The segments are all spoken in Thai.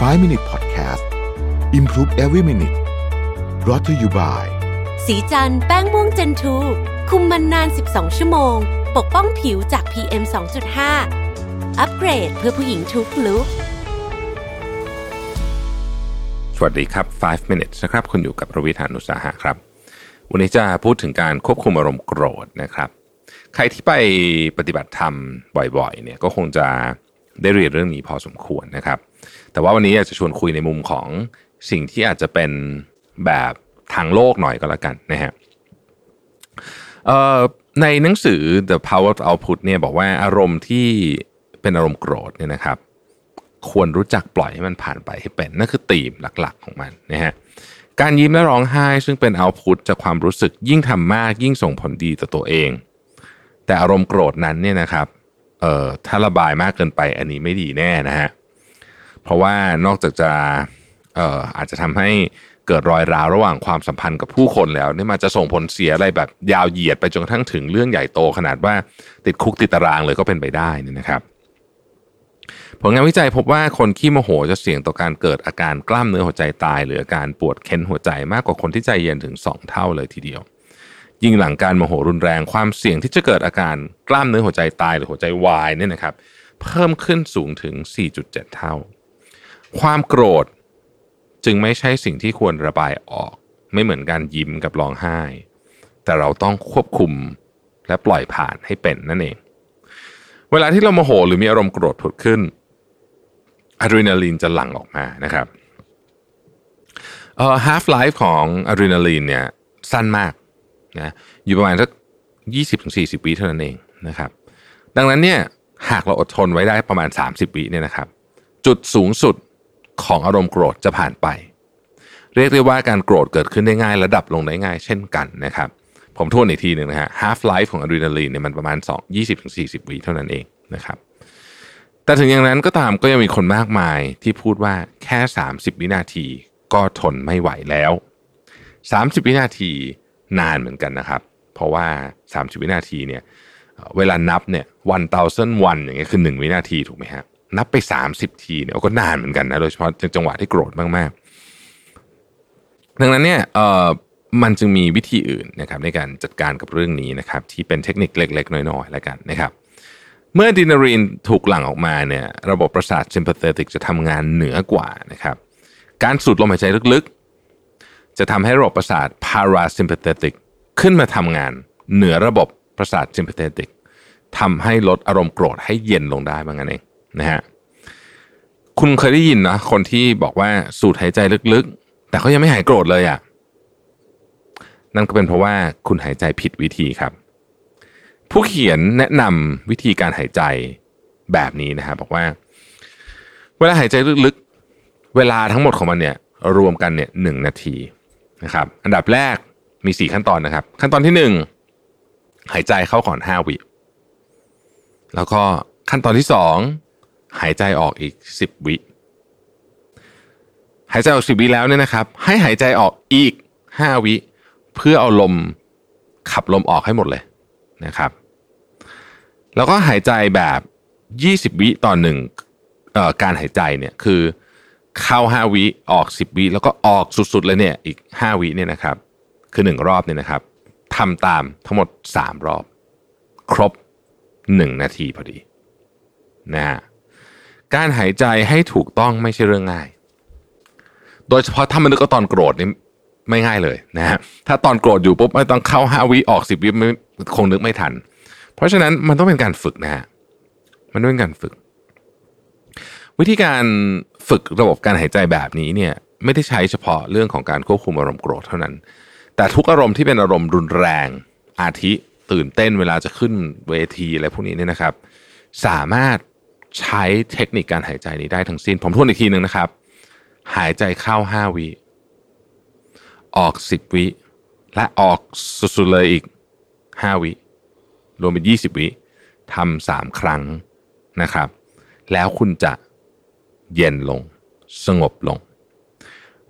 5 Minute Podcast Improve Every Minute brought to you by สีจันแป้งม่วงเจนทูคุมมันนาน 12 ชั่วโมง ปกป้องผิวจาก PM 2.5 อัปเกรดเพื่อผู้หญิงทุกลุกสวัสดีครับ 5 minutes นะครับ คุณอยู่กับประวิธานุสาหะครับ วันนี้จะพูดถึงการควบคุมอารมณ์โกรธนะครับ ใครที่ไปปฏิบัติธรรมบ่อยๆ เนี่ยก็คงจะ ได้เรียนเรื่องนี้พอสมควรนะครับ แต่ว่าวันนี้อยากจะชวนคุยในมุมของสิ่งที่อาจจะเป็นแบบทางโลกหน่อยก็แล้วกันนะฮะเอ่อในหนังสือ The Power of Output เนี่ยบอกว่าอารมณ์ที่เป็นอารมณ์โกรธเนี่ยนะครับ ควรรู้จักปล่อยให้มันผ่านไปให้เป็นนั่นคือธีมหลักๆของมันนะฮะการยิ้มและร้องไห้ซึ่งเป็นเอาพุตจากความรู้สึกยิ่งทำมากยิ่งส่งผลดีต่อตัวเอง แต่อารมณ์โกรธนั้นเนี่ยนะครับ อ่อถ้าระบายมากเกินไปอันนี้ไม่ดีแน่นะฮะเพราะว่านอกจากจะเอ่ออาจจะทำให้เกิดรอยร้าวระหว่างความสัมพันธ์กับผู้คนแล้วนี่มันจะส่งผลเสียอะไรแบบยาวเหยียดไปจนกระทั่งถึงเรื่องใหญ่โตขนาดว่าติดคุกติดตารางเลยก็เป็นไปได้นี่นะครับ ผลงานวิจัยพบว่าคนขี้โมโหจะเสี่ยงต่อการเกิดอาการกล้ามเนื้อหัวใจตาย หรืออาการปวดเค้นหัวใจมากกว่าคนที่ใจเย็นถึง 2 เท่าเลยทีเดียว ยิ่งหลังการโมโหรุนแรงความเสี่ยงที่จะเกิดอาการกล้ามเนื้อหัวใจตายหรือหัวใจวายเนี่ยนะครับ เพิ่มขึ้นสูงถึง 4.7 เท่า ความโกรธจึงไม่ใช่สิ่งที่ควรระบายออก ไม่เหมือนการยิ้มกับร้องไห้ แต่เราต้องควบคุมและปล่อยผ่านให้เป็นนั่นเอง เวลาที่เราโมโหหรือมีอารมณ์โกรธผุดขึ้นอะดรีนาลีนจะหลั่งออกมานะครับเอ่อ half life ของอะดรีนาลีนเนี่ยสั้นมาก นะอยู่ประมาณสัก20-40วิเท่านั้นเองนะครับ ดังนั้นเนี่ยหากเราอดทนไว้ได้ประมาณ 30วิเนี่ยนะครับ จุดสูงสุดของอารมณ์โกรธจะผ่านไป เรียกได้ว่าการโกรธเกิดขึ้นได้ง่ายและดับลงได้ง่าย เช่นกันนะครับ ผมทวนอีกทีหนึ่งนะฮะ half life ของอะดรีนาลีนเนี่ยมันประมาณ 2 20-40วิเท่านั้นเองนะครับแต่ถึงอย่างนั้นก็ตามก็ยังมีคนมากมายที่พูดว่าแค่ 30 วินาทีก็ทนไม่ไหวแล้ว 30 วินาที นานเหมือนกันนะครับ เพราะว่า 30 วินาทีเนี่ยเวลานับเนี่ยวันเตาเส้นวันอย่างเงี้ยคือ 1 วินาทีถูกไหมฮะนับไป 30 ทีเนี่ยก็นานเหมือนกันนะโดยเฉพาะจังหวะที่โกรธมากๆ ดังนั้นเนี่ยเอ่อมันจึงมีวิธีอื่นนะครับในการจัดการกับเรื่องนี้นะครับที่เป็นเทคนิคเล็ก ๆ น้อยๆแล้วกันนะครับ เมื่อดีนาลีนถูกหลั่งออกมาเนี่ยระบบประสาท sympathetic จะทำงานเหนือกว่านะครับ การสูดลมหายใจลึก จะทำให้ระบบประสาท parasympathetic ขึ้นมาทำงานเหนือระบบประสาท sympathetic ทำให้ลดอารมณ์โกรธให้เย็นลงได้บางนั้นเองนะฮะคุณเคยได้ยินนะคนที่บอกว่าสูดหายใจลึกๆ แต่เขายังไม่หายโกรธเลยอะ่ะนั่นก็เป็นเพราะว่าคุณหายใจผิดวิธีครับ ผู้เขียนแนะนำวิธีการหายใจแบบนี้นะฮะบอกว่า เวลาหายใจลึกๆ เวลาทั้งหมดของมันเนี่ยรวมกันเนี่ยหนึ่งนาที นะครับอันดับแรกมีสี่ขั้นตอนนะครับ ขั้นตอนที่หนึ่งหายใจเข้าก่อนห้าวิ แล้วก็ขั้นตอนที่สองหายใจออกอีกสิบวิ หายใจออกสิบวิแล้วเนี่ยนะครับ ให้หายใจออกอีกห้าวิ เพื่อเอาลมขับลมออกให้หมดเลยนะครับ แล้วก็หายใจแบบ 20 วิต่อหนึ่งการหายใจเนี่ยคือ เข้า 5 วิออก 10 วิแล้วก็ออกสุดๆเลยเนี่ยอีก 5 วิเนี่ยนะครับ คือ 1 รอบเนี่ยนะครับทำตามทั้งหมด 3 รอบ ครบ 1 นาทีพอดีนะฮะการหายใจให้ถูกต้องไม่ใช่เรื่องง่าย โดยเฉพาะถ้ามันนึกว่าตอนโกรธนี่ไม่ง่ายเลยนะฮะถ้าตอนโกรธอยู่ปุ๊บไม่ต้องเข้าห้าวิออกสิบวิไม่คงนึกไม่ทัน เพราะฉะนั้นมันต้องเป็นการฝึกนะฮะมันต้องเป็นการฝึก วิธีการ ฝึกระบบการหายใจแบบนี้เนี่ยไม่ได้ใช้เฉพาะเรื่องของการควบคุมอารมณ์โกรธเท่านั้น แต่ทุกอารมณ์ที่เป็นอารมณ์รุนแรงอาทิตื่นเต้นเวลาจะขึ้นเวทีอะไรพวกนี้เนี่ยนะครับ สามารถใช้เทคนิคการหายใจนี้ได้ทั้งสิ้น ผมทวนอีกทีหนึ่งนะครับ หายใจเข้าห้าวิออก10วิ และออกสุดๆเลยอีก5วิ รวมเป็น20วิทำสามครั้งนะครับ แล้วคุณจะ เย็นลง สงบลง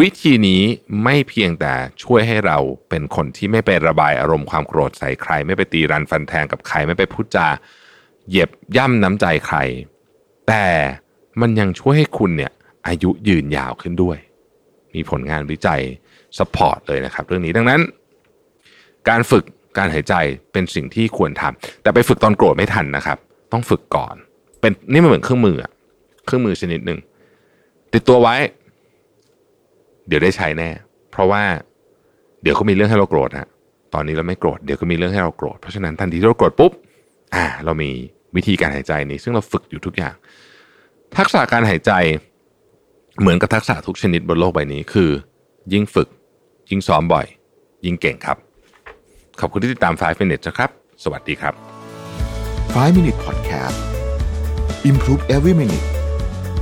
วิธีนี้ไม่เพียงแต่ช่วยให้เราเป็นคนที่ไม่ไประบายอารมณ์ความโกรธใส่ใคร ไม่ไปตีรันฟันแทงกับใครไม่ไปพูดจาเหยียบย่ำน้ำใจใคร แต่มันยังช่วยให้คุณเนี่ยอายุยืนยาวขึ้นด้วย มีผลงานวิจัยสปอร์ตเลยนะครับ เรื่องนี้ดังนั้น การฝึกการหายใจเป็นสิ่งที่ควรทำแต่ไปฝึกตอนโกรธไม่ทันนะครับ ต้องฝึกก่อน เป็นนี่มันเหมือนเครื่องมือ เครื่องมือชนิดหนึ่งติดตัวไว้ เดี๋ยวได้ใช้แน่ เพราะว่าเดี๋ยวเขามีเรื่องให้เราโกรธฮะตอนนี้เราไม่โกรธเดี๋ยวก็มีเรื่องให้เราโกรธเพราะฉะนั้นทันทีที่เราโกรธปุ๊บอ่า เรามีวิธีการหายใจนี้ ซึ่งเราฝึกอยู่ทุกอย่าง ทักษะการหายใจเหมือนกับทักษะทุกชนิดบนโลกใบนี้คือ ยิ่งฝึก ยิ่งซ้อมบ่อย ยิ่งเก่งครับ ขอบคุณที่ติดตาม 5 minutes นะครับ สวัสดีครับ 5 Minute Podcast Improve Every Minute